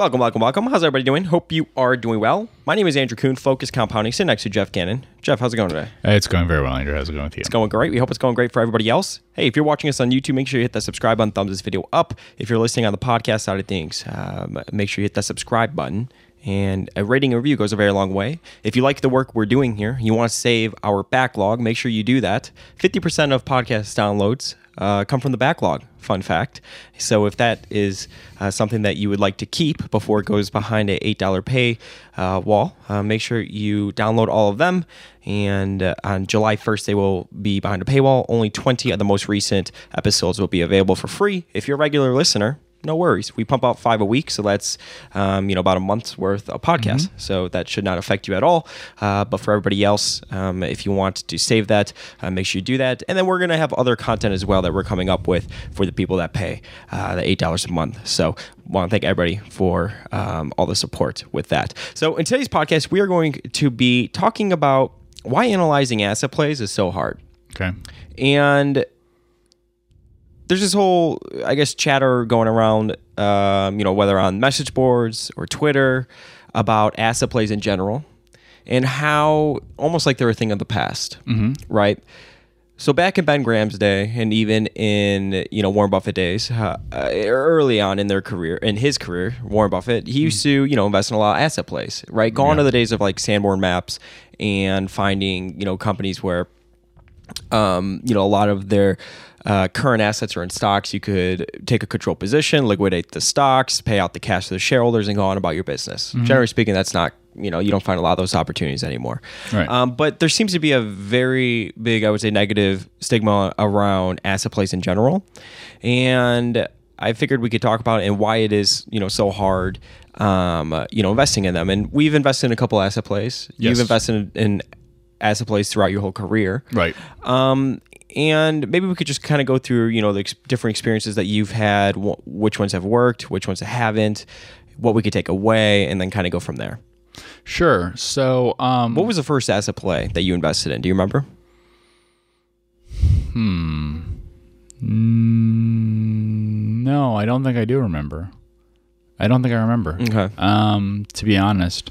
Welcome, welcome, welcome. How's everybody doing? Hope you are doing well. My name is Andrew Kuhn, Focus Compounding, sitting next to Geoff Gannon. Geoff, how's it going today? It's going very well, Andrew. How's it going with you? It's going great. We hope it's going great for everybody else. Hey, if you're watching us on YouTube, make sure you hit that subscribe button, thumbs this video up. If you're listening on the podcast side of things, um, make sure you hit that subscribe button. And a rating and review goes a very long way. If you like the work we're doing here, you want to save our backlog, make sure you do that. 50% of podcast downloads uh, come from the backlog. Fun fact. So if that is uh, something that you would like to keep before it goes behind a eight dollar pay uh, wall, uh, make sure you download all of them. And uh, on July 1st, they will be behind a paywall. Only 20 of the most recent episodes will be available for free. If you're a regular listener, no worries. We pump out five a week, so that's um, you know about a month's worth of podcast. Mm-hmm. So that should not affect you at all. Uh, but for everybody else, um, if you want to save that, uh, make sure you do that. And then we're gonna have other content as well that we're coming up with for the people that pay uh, the eight dollars a month. So want to thank everybody for um, all the support with that. So in today's podcast, we are going to be talking about why analyzing asset plays is so hard. Okay. And there's this whole, I guess, chatter going around, um, you know, whether on message boards or Twitter about asset plays in general and how almost like they're a thing of the past, right? So back in Ben Graham's day, and even in you know Warren Buffett days, uh, uh, early on in their career, in his career, Warren Buffett, he used to you know invest in a lot of asset plays, right? Gone are the days of like Sanborn maps and finding you know companies where um, you know, a lot of their uh, current assets are in stocks. You could take a control position, liquidate the stocks, pay out the cash to the shareholders, and go on about your business. Generally speaking, that's not, you know, you don't find a lot of those opportunities anymore. Right. Um, but there seems to be a very big, I would say, negative stigma around asset plays in general. And I figured we could talk about it and why it is, you know, so hard, um, uh, you know, investing in them. And we've invested in a couple asset plays. Yes. You've invested in, in asset plays throughout your whole career. Right. Um, and maybe we could just kind of go through, you know, the ex- different experiences that you've had, wh- which ones have worked, which ones haven't, what we could take away, and then kind of go from there. Sure. So, um, What was the first asset play that you invested in? Do you remember? Hmm. Mm, No, I don't think I do remember. I don't think I remember. Okay. Um, to be honest.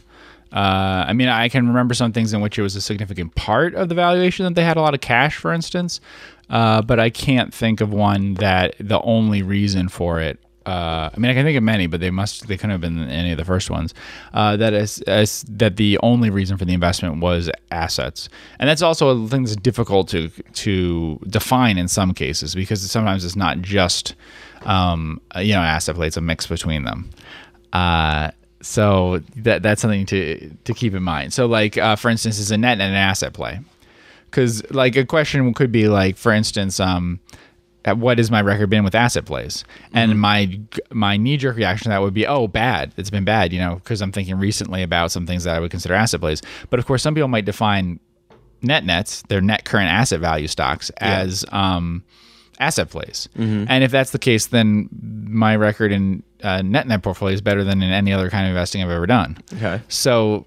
Uh, I mean, I can remember some things in which it was a significant part of the valuation that they had a lot of cash, for instance. Uh, but I can't think of one that the only reason for it. Uh, I mean, I can think of many, but they must they couldn't have been any of the first ones. Uh, that is, is that the only reason for the investment was assets, and that's also a thing that's difficult to to define in some cases because sometimes it's not just um, you know asset it's a mix between them. Uh, so that that's something to to keep in mind. So, like uh, for instance, is a net and an asset play? Because like a question could be like, for instance, um, at what has my record been with asset plays? And my my knee jerk reaction to that would be, oh, bad. It's been bad, you know, because I'm thinking recently about some things that I would consider asset plays. But of course, some people might define net nets, their net current asset value stocks, as um, asset plays. And if that's the case, then my record in uh, net net portfolio is better than in any other kind of investing I've ever done. Okay. So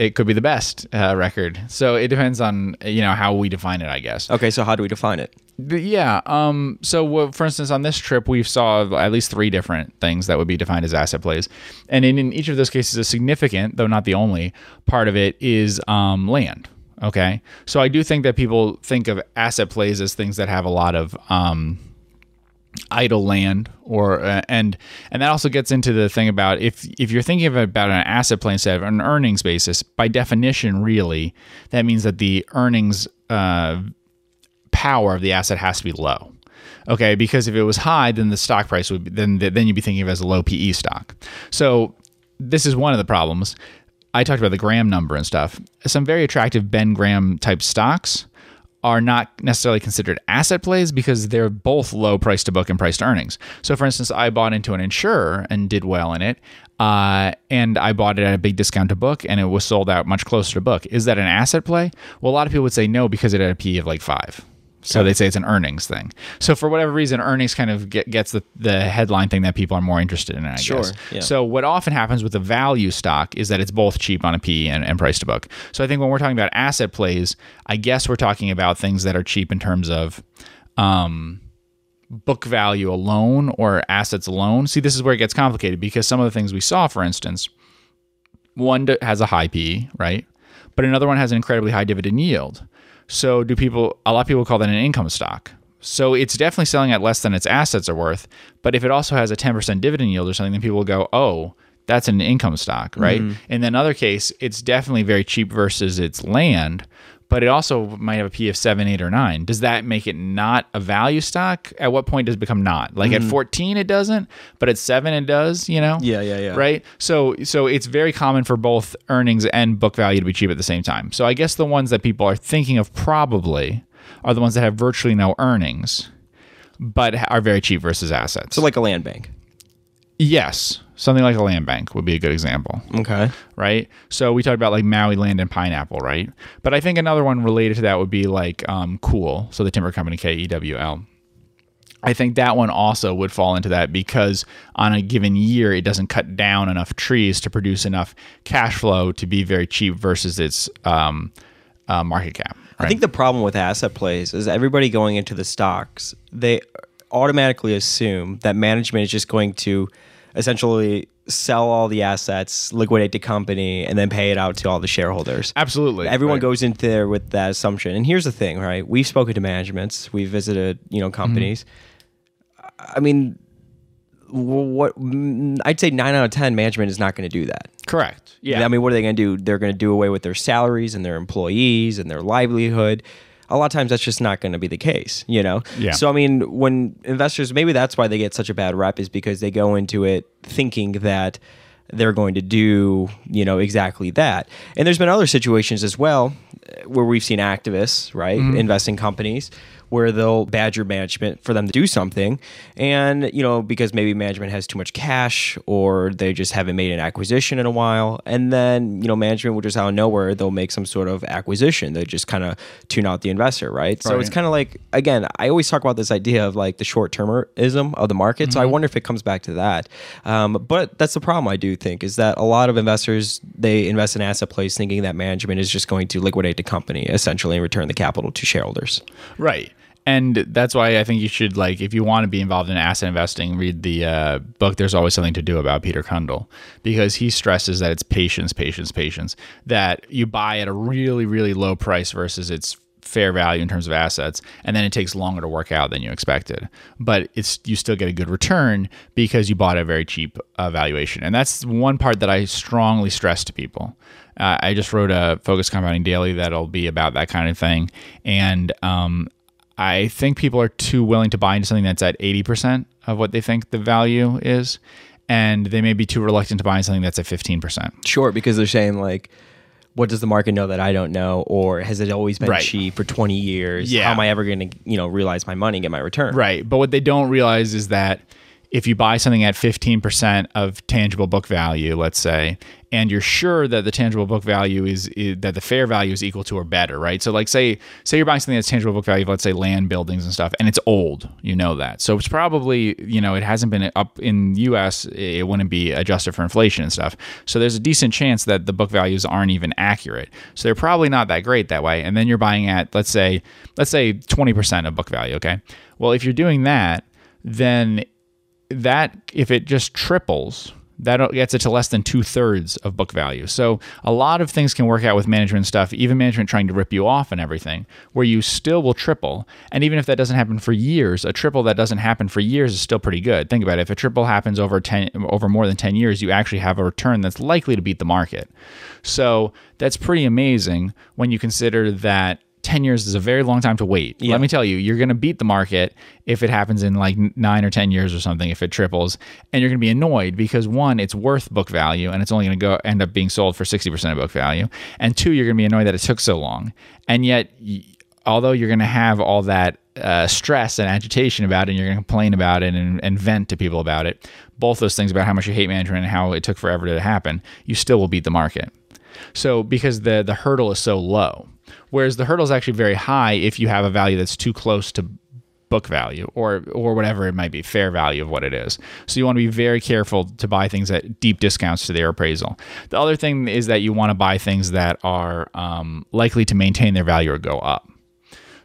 it could be the best uh, record. So it depends on you know how we define it, I guess. Okay, so how do we define it? But yeah. Um. So for instance, on this trip, we saw at least three different things that would be defined as asset plays, and in, in each of those cases, a significant, though not the only, part of it is um, land. Okay. So I do think that people think of asset plays as things that have a lot of um, idle land or uh, and and that also gets into the thing about if if you're thinking about an asset play instead of an earnings basis by definition really that means that the earnings uh, power of the asset has to be low. Okay because if it was high then the stock price would be, then then you'd be thinking of as a low PE stock. So this is one of the problems. I talked about the Graham number and stuff. Some very attractive Ben Graham type stocks are not necessarily considered asset plays because they're both low price to book and price to earnings. So, for instance, I bought into an insurer and did well in it, uh, and I bought it at a big discount to book, and it was sold out much closer to book. Is that an asset play? Well, a lot of people would say no because it had a PE of like five. So they say it's an earnings thing. So for whatever reason, earnings kind of get, gets the, the headline thing that people are more interested in. I Sure, guess. yeah. So what often happens with the value stock is that it's both cheap on a P and, and price to book. So I think when we're talking about asset plays, I guess we're talking about things that are cheap in terms of um, book value alone or assets alone. See, this is where it gets complicated because some of the things we saw, for instance, one has a high PE, right? But another one has an incredibly high dividend yield. So, do people, a lot of people call that an income stock. So, it's definitely selling at less than its assets are worth. But if it also has a 10% dividend yield or something, then people will go, oh, that's an income stock, right? Mm-hmm. In another case, it's definitely very cheap versus its land, but it also might have a P of seven, eight, or nine. Does that make it not a value stock? At what point does it become not? Like at mm-hmm. 14, it doesn't, but at seven, it does, you know? Yeah, yeah, yeah. Right? So so it's very common for both earnings and book value to be cheap at the same time. So I guess the ones that people are thinking of probably are the ones that have virtually no earnings, but are very cheap versus assets. So like a land bank. yes, something like a land bank would be a good example Okay. right? So we talked about like Maui land and pineapple, right? But I think another one related to that would be like um, Cool, so the timber company K E W L. I think that one also would fall into that because on a given year, it doesn't cut down enough trees to produce enough cash flow to be very cheap versus its um, uh, market cap. I think the problem with asset plays is everybody going into the stocks, they automatically assume that management is just going to essentially sell all the assets, liquidate the company, and then pay it out to all the shareholders. Absolutely. Everyone Right. goes into there with that assumption. And here's the thing, right? We've spoken to managements, we've visited, you know, companies. I mean, what mm, I'd say nine out of ten management is not going to do that. Correct. Yeah. I mean, what are they going to do? They're going to do away with their salaries and their employees and their livelihood. A lot of times that's just not going to be the case, you know? Yeah. So, I mean, when investors, maybe that's why they get such a bad rep is because they go into it thinking that they're going to do, you know, exactly that. And there's been other situations as well uh, where we've seen activists, right, invest in companies where they'll badger management for them to do something. And you know because maybe management has too much cash or they just haven't made an acquisition in a while. And then you know management will just out of nowhere they'll make some sort of acquisition. They just kind of tune out the investor right, so it's kind of like again i always talk about this idea of like the short-termism of the market. So i wonder if it comes back to that. Um, but that's the problem i do think is that a lot of investors they invest in asset plays thinking that management is just going to liquidate the company essentially and return the capital to shareholders. Right. And that's why I think you should like if you want to be involved in asset investing, read the uh, book. There's always something to do about Peter Cundill because he stresses that it's patience, patience, patience. That you buy at a really, really low price versus its fair value in terms of assets, and then it takes longer to work out than you expected. But it's you still get a good return because you bought at a very cheap uh, valuation, and that's one part that I strongly stress to people. Uh, I just wrote a Focus Compounding Daily that'll be about that kind of thing, and um, I think people are too willing to buy into something that's at 80% of what they think the value is. And they may be too reluctant to buy into something that's at 15%. Sure, because they're saying like, what does the market know that I don't know, or has it always been Right. cheap for twenty years? Yeah. How am I ever going to you know realize my money and get my return? Right. But what they don't realize is that if you buy something at 15% of tangible book value, let's say, and you're sure that the tangible book value is, is that the fair value is equal to or better, right? So like say say you're buying something that's tangible book value, let's say land buildings and stuff, and it's old, you know that. So it's probably, you know, it hasn't been up in US, it wouldn't be adjusted for inflation and stuff. So there's a decent chance that the book values aren't even accurate. So they're probably not that great that way. And then you're buying at let's say let's say 20% of book value, okay? Well, if you're doing that, then that if it just triples that gets it to less than two thirds of book value. So a lot of things can work out with management stuff, even management trying to rip you off and everything, where you still will triple. And even if that doesn't happen for years, a triple that doesn't happen for years is still pretty good. Think about it. If a triple happens over ten over more than ten years, you actually have a return that's likely to beat the market. So that's pretty amazing when you consider that 10 years is a very long time to wait. Yeah. Let me tell you, you're going to beat the market if it happens in like nine or 10 years or something, if it triples. And you're going to be annoyed because one, it's worth book value and it's only going to go end up being sold for 60% of book value. And two, you're going to be annoyed that it took so long. And yet, although you're going to have all that uh, stress and agitation about it, and you're going to complain about it and, and vent to people about it, both those things about how much you hate management and how it took forever to happen, you still will beat the market. So because the the hurdle is so low, whereas the hurdle is actually very high if you have a value that's too close to book value or or whatever it might be, fair value of what it is. So you want to be very careful to buy things at deep discounts to their appraisal. The other thing is that you want to buy things that are um, likely to maintain their value or go up.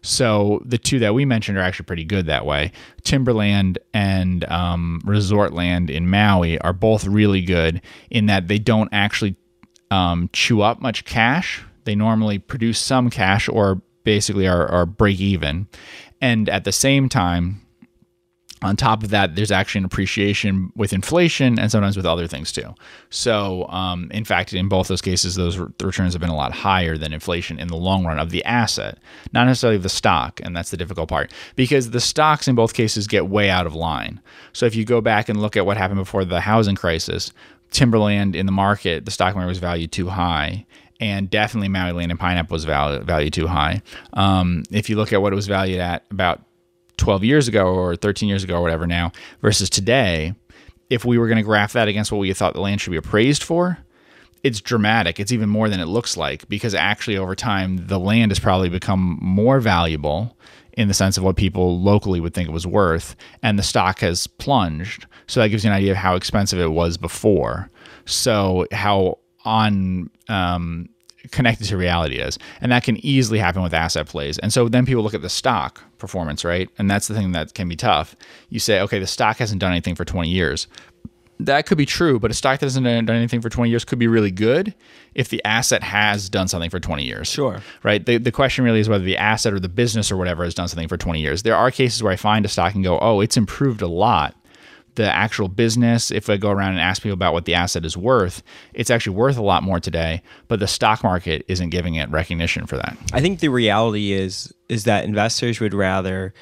So the two that we mentioned are actually pretty good that way. Timberland and um, resort land in Maui are both really good in that they don't actually um, chew up much cash. They normally produce some cash or basically are, are break even. And at the same time, on top of that, there's actually an appreciation with inflation and sometimes with other things too. So, um, in fact, in both those cases, those re- returns have been a lot higher than inflation in the long run of the asset, not necessarily the stock. And that's the difficult part because the stocks in both cases get way out of line. So, if you go back and look at what happened before the housing crisis, timberland in the market, the stock market was valued too high. And definitely Maui land and pineapple was valued, valued too high. Um, if you look at what it was valued at about 12 years ago or 13 years ago or whatever now versus today, if we were going to graph that against what we thought the land should be appraised for, it's dramatic. It's even more than it looks like because actually over time the land has probably become more valuable in the sense of what people locally would think it was worth and the stock has plunged. So that gives you an idea of how expensive it was before. So how on um, connected to reality is. And that can easily happen with asset plays. And so then people look at the stock performance, right? And that's the thing that can be tough. You say, okay, the stock hasn't done anything for 20 years. That could be true, but a stock that hasn't done anything for 20 years could be really good if the asset has done something for 20 years. Sure. Right? The, the question really is whether the asset or the business or whatever has done something for 20 years. There are cases where I find a stock and go, oh, it's improved a lot the actual business, if I go around and ask people about what the asset is worth, it's actually worth a lot more today, but the stock market isn't giving it recognition for that. I think the reality is is that investors would rather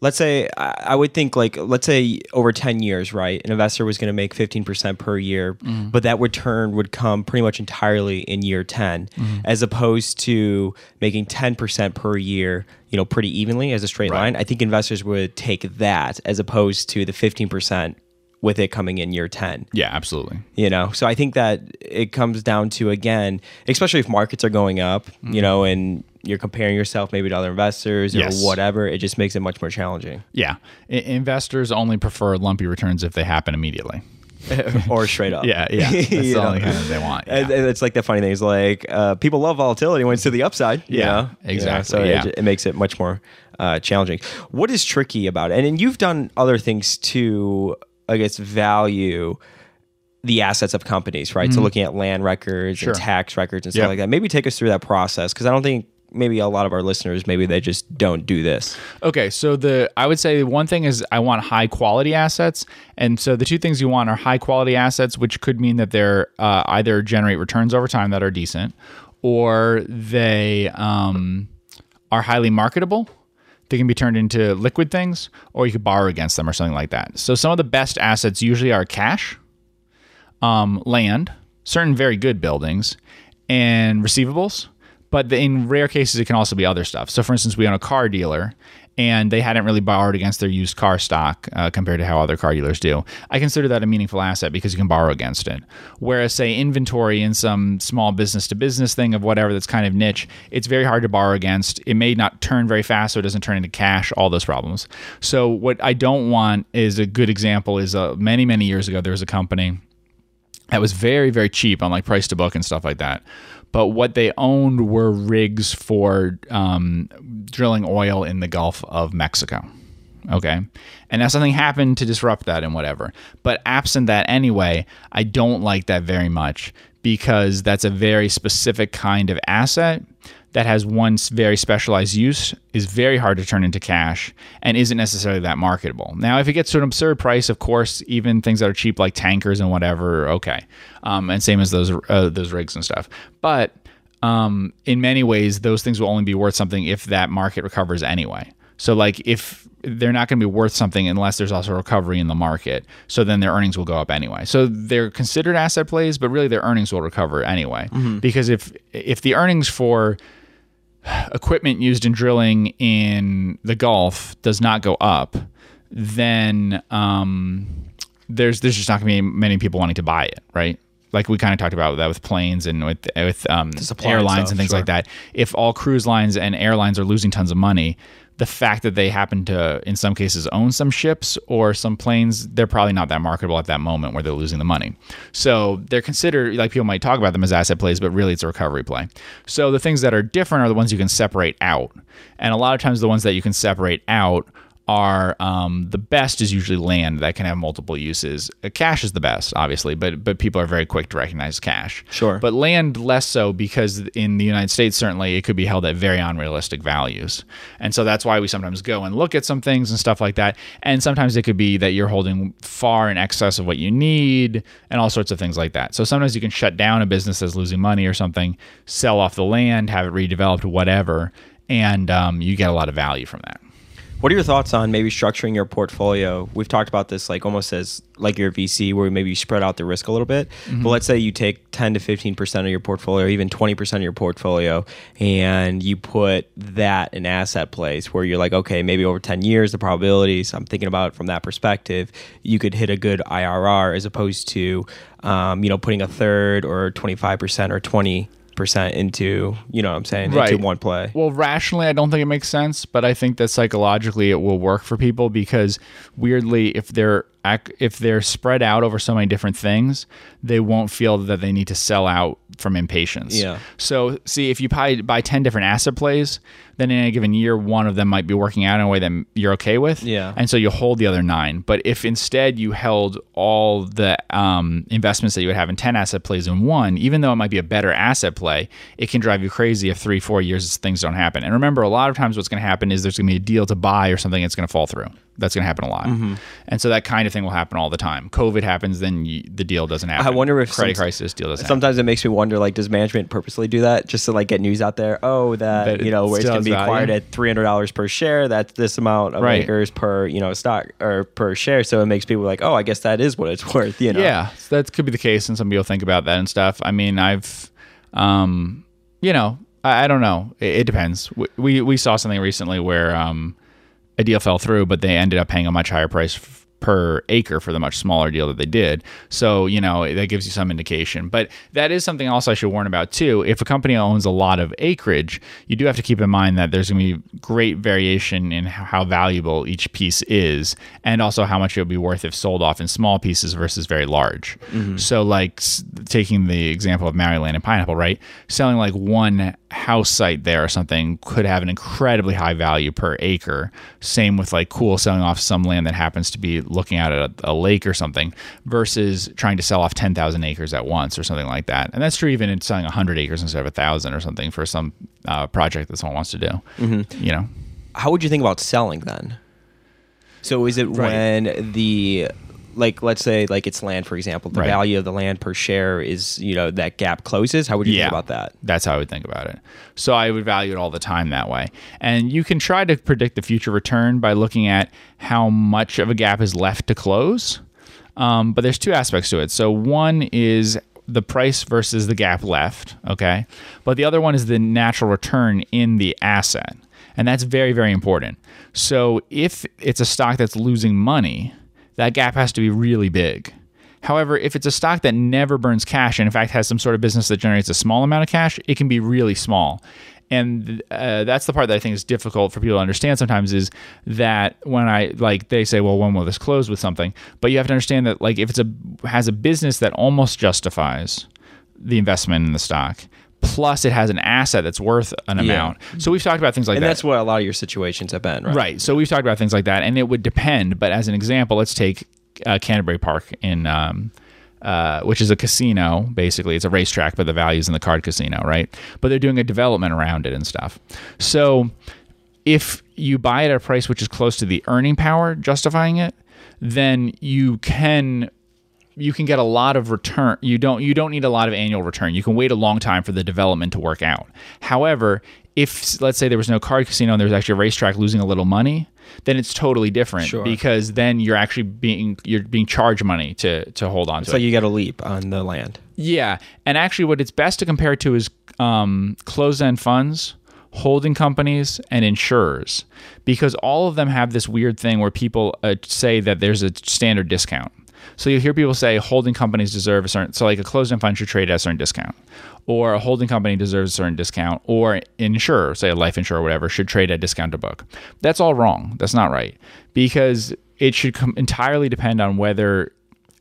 let's say I would think like let's say over 10 years, right? An investor was going to make 15% per year, mm. but that return would come pretty much entirely in year 10 mm. as opposed to making 10% per year, you know, pretty evenly as a straight right. line. I think investors would take that as opposed to the 15% with it coming in year 10. Yeah, absolutely. You know, so I think that it comes down to, again, especially if markets are going up, mm-hmm. you know, and you're comparing yourself maybe to other investors or yes. whatever, it just makes it much more challenging. Yeah. I- investors only prefer lumpy returns if they happen immediately. or straight up. yeah, yeah. That's the know? only kind of they want. Yeah. it's like the funny thing is like uh, people love volatility when it's to the upside. yeah, know? exactly. so yeah. It, it, makes it much more uh, challenging. What is tricky about it? And, and you've done other things to, I guess, value the assets of companies, right? Mm-hmm. So looking at land records sure. and tax records and stuff yep. like that. Maybe take us through that process because I don't think maybe a lot of our listeners maybe they just don't do this. Okay, so the I would say one thing is I want high quality assets, and so the two things you want are high quality assets, which could mean that they're uh, either generate returns over time that are decent, or they um, are highly marketable they can be turned into liquid things, or you could borrow against them or something like that. So some of the best assets usually are cash, um, land, certain very good buildings, and receivables. But in rare cases, it can also be other stuff. So, for instance, we own a car dealer, and they hadn't really borrowed against their used car stock uh, compared to how other car dealers do. I consider that a meaningful asset because you can borrow against it. Whereas, say, inventory in some small business to business thing of whatever that's kind of niche, it's very hard to borrow against. It may not turn very fast, so it doesn't turn into cash, all those problems. So, what I don't want is a good example is uh, many, many years ago, there was a company that was very, very cheap on like price to book and stuff like that but what they owned were rigs for um, drilling oil in the Gulf of Mexico. Okay. And now something happened to disrupt that and whatever. But absent that anyway, I don't like that very much because that's a very specific kind of asset that has one very specialized use is very hard to turn into cash and isn't necessarily that marketable. Now, if it gets to an absurd price, of course, even things that are cheap like tankers and whatever, okay, um, and same as those uh, those rigs and stuff. But um, in many ways, those things will only be worth something if that market recovers anyway. So, like, if they're not going to be worth something unless there's also a recovery in the market, so then their earnings will go up anyway. So they're considered asset plays, but really their earnings will recover anyway. Mm-hmm. Because if if the earnings for equipment used in drilling in the Gulf does not go up, then um, there's there's just not going to be many people wanting to buy it, right? Like we kind of talked about that with planes and with with um, airlines and, and things sure. like that. If all cruise lines and airlines are losing tons of money, the fact that they happen to, in some cases, own some ships or some planes, they're probably not that marketable at that moment where they're losing the money. So they're considered, like people might talk about them as asset plays, but really it's a recovery play. So the things that are different are the ones you can separate out. And a lot of times the ones that you can separate out are um, the best is usually land that can have multiple uses. Uh, cash is the best, obviously, but but people are very quick to recognize cash. Sure. But land less so because in the United States, certainly it could be held at very unrealistic values, and so that's why we sometimes go and look at some things and stuff like that. And sometimes it could be that you're holding far in excess of what you need, and all sorts of things like that. So sometimes you can shut down a business that's losing money or something, sell off the land, have it redeveloped, whatever, and um, you get a lot of value from that. What are your thoughts on maybe structuring your portfolio? We've talked about this like almost as like your VC, where maybe you spread out the risk a little bit. Mm-hmm. But let's say you take 10 to 15 percent of your portfolio, even 20 percent of your portfolio, and you put that in asset plays where you're like, okay, maybe over 10 years, the probabilities. I'm thinking about it from that perspective. You could hit a good IRR as opposed to, um, you know, putting a third or 25 percent or 20 percent into you know what I'm saying Right. into one play. Well, rationally, I don't think it makes sense, but I think that psychologically it will work for people because weirdly, if they're if they're spread out over so many different things, they won't feel that they need to sell out from impatience. Yeah. So, see, if you buy, buy 10 different asset plays, then in a given year, one of them might be working out in a way that you're okay with. Yeah. And so you hold the other nine. But if instead you held all the um, investments that you would have in 10 asset plays in one, even though it might be a better asset play, it can drive you crazy if three, four years things don't happen. And remember, a lot of times what's going to happen is there's going to be a deal to buy or something that's going to fall through. That's going to happen a lot. Mm-hmm. And so that kind of thing will happen all the time. COVID happens, then you, the deal doesn't happen. I wonder if credit crisis deal doesn't happen. Sometimes it makes me wonder, like, does management purposely do that just to like get news out there? Oh, that, That you know, where it's going to be acquired at three hundred dollars per share. That's this amount of Right. acres per you know stock or per share. So it makes people like, oh, I guess that is what it's worth. You know? Yeah, so that could be the case, and some people think about that and stuff. I mean, I've, um, you know, I, I don't know. It, it depends. We, we we saw something recently where um, a deal fell through, but they ended up paying a much higher price f- per acre for the much smaller deal that they did. So you know that gives you some indication. But that is something else I should warn about too. If a company owns a lot of acreage, you do have to keep in mind that there's going to be great variation in how valuable each piece is, and also how much it would be worth if sold off in small pieces versus very large. Mm-hmm. So like taking the example of Maui land and pineapple, right? Selling like one house site there or something could have an incredibly high value per acre. Same with like cool selling off some land that happens to be looking out at a, a lake or something versus trying to sell off 10,000 acres at once or something like that. And that's true even in selling 100 acres instead of a 1,000 or something for some uh, project that someone wants to do. You know? How would you think about selling then? So is it Right. when the like let's say like it's land for example, the Right. value of the land per share is you know that gap closes. How would you think about that? That's how I would think about it. So I would value it all the time that way. And you can try to predict the future return by looking at how much of a gap is left to close. Um, but there's two aspects to it. So one is the price versus the gap left, okay? But the other one is the natural return in the asset. And that's very, very important. So if it's a stock that's losing money, that gap has to be really big. However, if it's a stock that never burns cash and in fact has some sort of business that generates a small amount of cash, it can be really small. And uh, that's the part that I think is difficult for people to understand sometimes is that when I like they say, well, when will this close with something? But you have to understand that like if it's a has a business that almost justifies the investment in the stock, plus it has an asset that's worth an amount. So we've talked about things like And that. that's what a lot of your situations have been, right? Right. So we've talked about things like that, and it would depend. But as an example, let's take uh, Canterbury Park in, um, uh, which is a casino. Basically, it's a racetrack, but the value's in the card casino, right? But they're doing a development around it and stuff. So if you buy it at a price which is close to the earning power justifying it, then you can you can get a lot of return. You don't you don't need a lot of annual return. You can wait a long time for the development to work out. However, if let's say there was no card casino and there was actually a racetrack losing a little money, then it's totally different Sure. because then you're actually being you're being charged money to to hold on to So it. you get a leap on the land. Yeah, and actually, what it's best to compare it to is um, closed-end funds, holding companies, and insurers, because all of them have this weird thing where people uh, say that there's a standard discount. So you hear people say holding companies deserve a certain, so like a closed-end fund should trade at a certain discount, or a holding company deserves a certain discount, or insurer, say a life insurer or whatever, should trade at discount to book. That's all wrong. That's not right because it should com- entirely depend on whether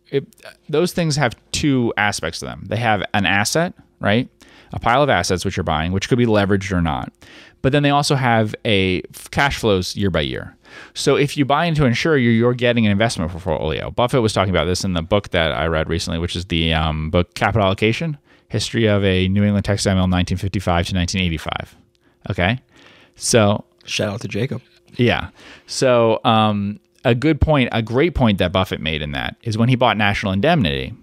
it, those things have two aspects to them. They have an asset, right? A pile of assets which you're buying, which could be leveraged or not. But then they also have a cash flows year by year. So if you buy into an insurer, you're, you're getting an investment portfolio. Buffett was talking about this in the book that I read recently, which is the um, book Capital Allocation: History of a New England Textile Mill, 1955 to 1985. Okay, so Shout out to Jacob. yeah. So, um, a good point, a great point that Buffett made in that is when he bought National Indemnity,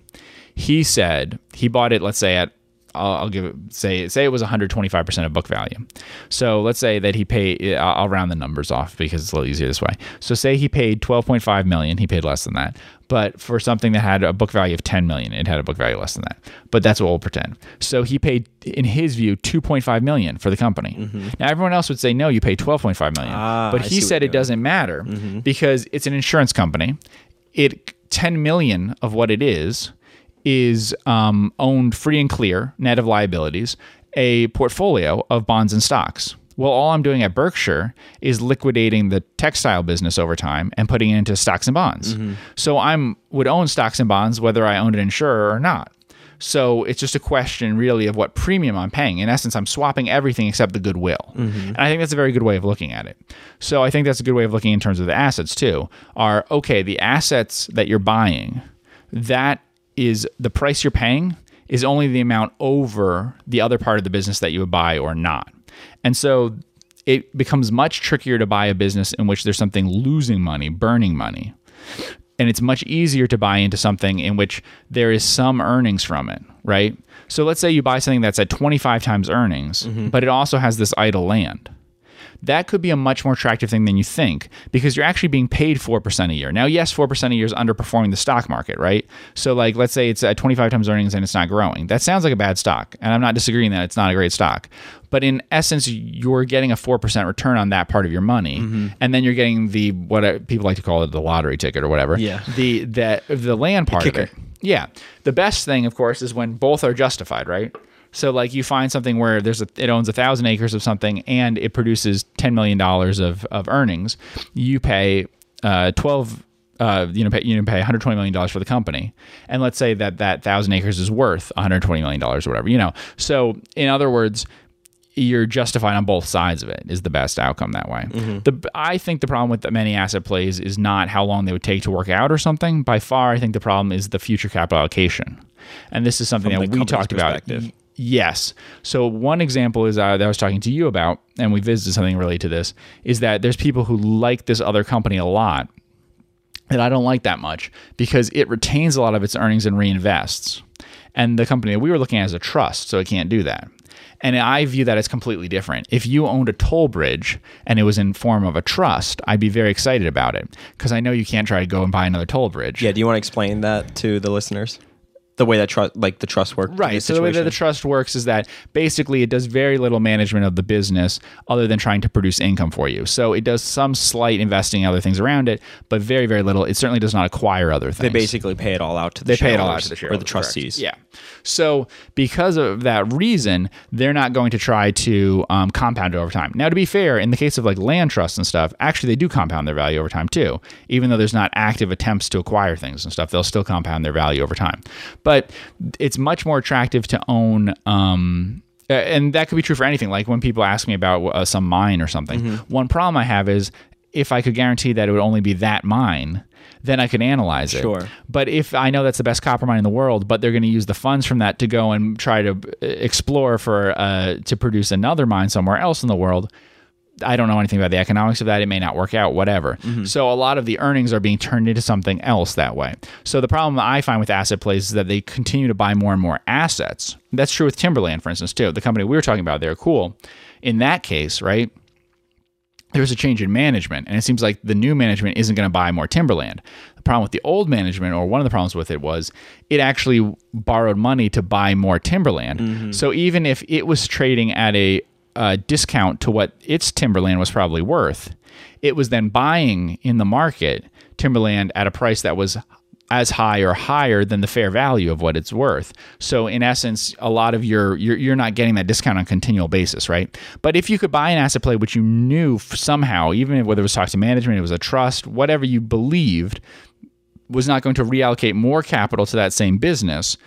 he said he bought it, let's say at I'll, I'll give it say say it was 125 percent of book value. So let's say that he paid. I'll I'll round the numbers off because it's a little easier this way. So say he paid 12.5 million. He paid less than that. But for something that had a book value of 10 million, it had a book value less than that. But that's what we'll pretend. So he paid, in his view, 2.5 million for the company. Now everyone else would say no, you paid 12.5 million. Ah, but he said it doesn't matter because it's an insurance company. It 10 million of what it is is um, owned free and clear, net of liabilities, a portfolio of bonds and stocks. Well, all I'm doing at Berkshire is liquidating the textile business over time and putting it into stocks and bonds. So I'm would own stocks and bonds whether I owned an insurer or not. So it's just a question really of what premium I'm paying. In essence, I'm swapping everything except the goodwill. And I think that's a very good way of looking at it. So I think that's a good way of looking in terms of the assets too. Are okay, the assets that you're buying, that is the price you're paying is only the amount over the other part of the business that you would buy or not. And so it becomes much trickier to buy a business in which there's something losing money, burning money. And it's much easier to buy into something in which there is some earnings from it, right? So let's say you buy something that's at 25 times earnings, mm-hmm. but it also has this idle land that could be a much more attractive thing than you think because you're actually being paid 4% a year. Now, yes, 4% a year is underperforming the stock market, right? So, like, let's say it's at 25 times earnings and it's not growing. That sounds like a bad stock. And I'm not disagreeing that it's not a great stock. But in essence, you're getting a 4% return on that part of your money. Mm-hmm. And then you're getting the, what people like to call it, the lottery ticket or whatever. Yeah. The, the, the land part of it. Yeah. The best thing, of course, is when both are justified, right? So like you find something where there's a, it owns a thousand acres of something and it produces ten million dollars of of earnings. You pay uh, twelve. Uh, you know, pay, you know, pay 120 million dollars for the company, and let's say that that thousand acres is worth 120 million dollars or whatever. You know, so in other words, you're justified on both sides of it is the best outcome that way. The I think the problem with the many asset plays is not how long they would take to work out or something. By far, I think the problem is the future capital allocation, and this is something From that we talked about. Yes. So one example is uh, that I was talking to you about, and we visited something related to this, is that there's people who like this other company a lot that I don't like that much because it retains a lot of its earnings and reinvests. And the company that we were looking at is a trust, so it can't do that. And I view that as completely different. If you owned a toll bridge and it was in form of a trust, I'd be very excited about it because I know you can't try to go and buy another toll bridge. Yeah, do you want to explain that to the listeners? The way that trust, like the trust work, in Right. So the way that the trust works is that basically it does very little management of the business other than trying to produce income for you. So it does some slight investing in other things around it, but very, very little. It certainly does not acquire other things. they basically pay it all out to the they pay it all out to shareholders the or the correct. trustees. Yeah. So because of that reason, they're not going to try to um, compound it over time. Now, to be fair, in the case of like land trusts and stuff, actually they do compound their value over time too. Even though there's not active attempts to acquire things and stuff, they'll still compound their value over time. But it's much more attractive to own. Um, and that could be true for anything. Like when people ask me about uh, some mine or something, Mm-hmm. one problem I have is if I could guarantee that it would only be that mine, then I could analyze it. Sure. But if I know that's the best copper mine in the world, but they're going to use the funds from that to go and try to uh, explore for uh, to produce another mine somewhere else in the world, I don't know anything about the economics of that. It may not work out, whatever. Mm-hmm. So a lot of the earnings are being turned into something else that way. So the problem that I find with asset plays is that they continue to buy more and more assets. That's true with Timberland, for instance, too. The company we were talking about, they're cool. In that case, right? there's a change in management, and it seems like the new management isn't going to buy more timberland. The problem with the old management, or one of the problems with it, was it actually borrowed money to buy more timberland. Mm-hmm. So even if it was trading at a, uh discount to what its timberland was probably worth, it was then buying in the market timberland at a price that was as high or higher than the fair value of what it's worth. So in essence, a lot of your you're, you're not getting that discount on a continual basis, right? But if you could buy an asset play which you knew somehow, even whether it was toxic management, it was a trust, whatever you believed was not going to reallocate more capital to that same business,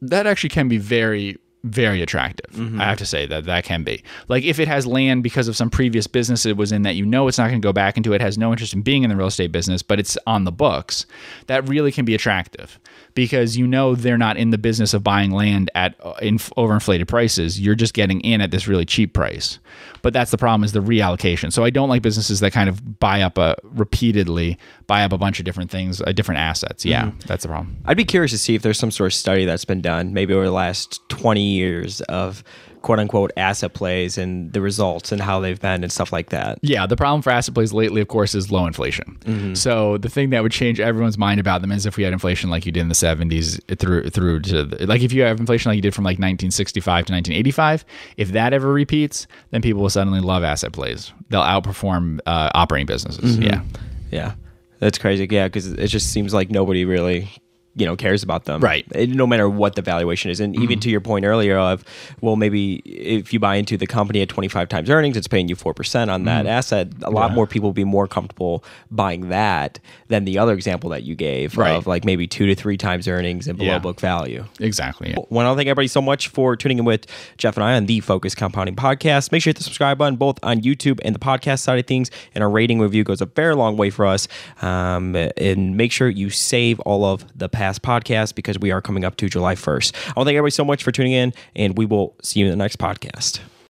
that actually can be very very attractive. Mm-hmm. I have to say that that can be. Like if it has land because of some previous business it was in that you know it's not going to go back into it, has no interest in being in the real estate business, but it's on the books, that really can be attractive because you know they're not in the business of buying land at uh, inf- overinflated prices. You're just getting in at this really cheap price. But that's the problem is the reallocation. So I don't like businesses that kind of buy up a repeatedly buy up a bunch of different things, uh, different assets. Yeah, mm-hmm. that's the problem. I'd be curious to see if there's some sort of study that's been done, maybe over the last 20 years of quote unquote asset plays and the results and how they've been and stuff like that. Yeah, the problem for asset plays lately, of course, is low inflation. Mm-hmm. So the thing that would change everyone's mind about them is if we had inflation like you did in the 70s through through to the, like if you have inflation like you did from like 1965 to 1985, if that ever repeats, then people will suddenly love asset plays. They'll outperform uh, operating businesses. Mm-hmm. Yeah. Yeah. That's crazy. Yeah, because it just seems like nobody really you know cares about them right no matter what the valuation is and mm-hmm. even to your point earlier of well maybe if you buy into the company at 25 times earnings it's paying you 4% on that mm-hmm. asset a lot yeah. more people will be more comfortable buying that than the other example that you gave right. of like maybe two to three times earnings and below yeah. book value exactly yeah. well, I thank everybody so much for tuning in with Geoff and I on the Focus Compounding Podcast make sure you hit the subscribe button both on YouTube and the podcast side of things and a rating review goes a very long way for us um, and make sure you save all of the past podcast because we are coming up to July 1st. I want to thank everybody so much for tuning in, and we will see you in the next podcast.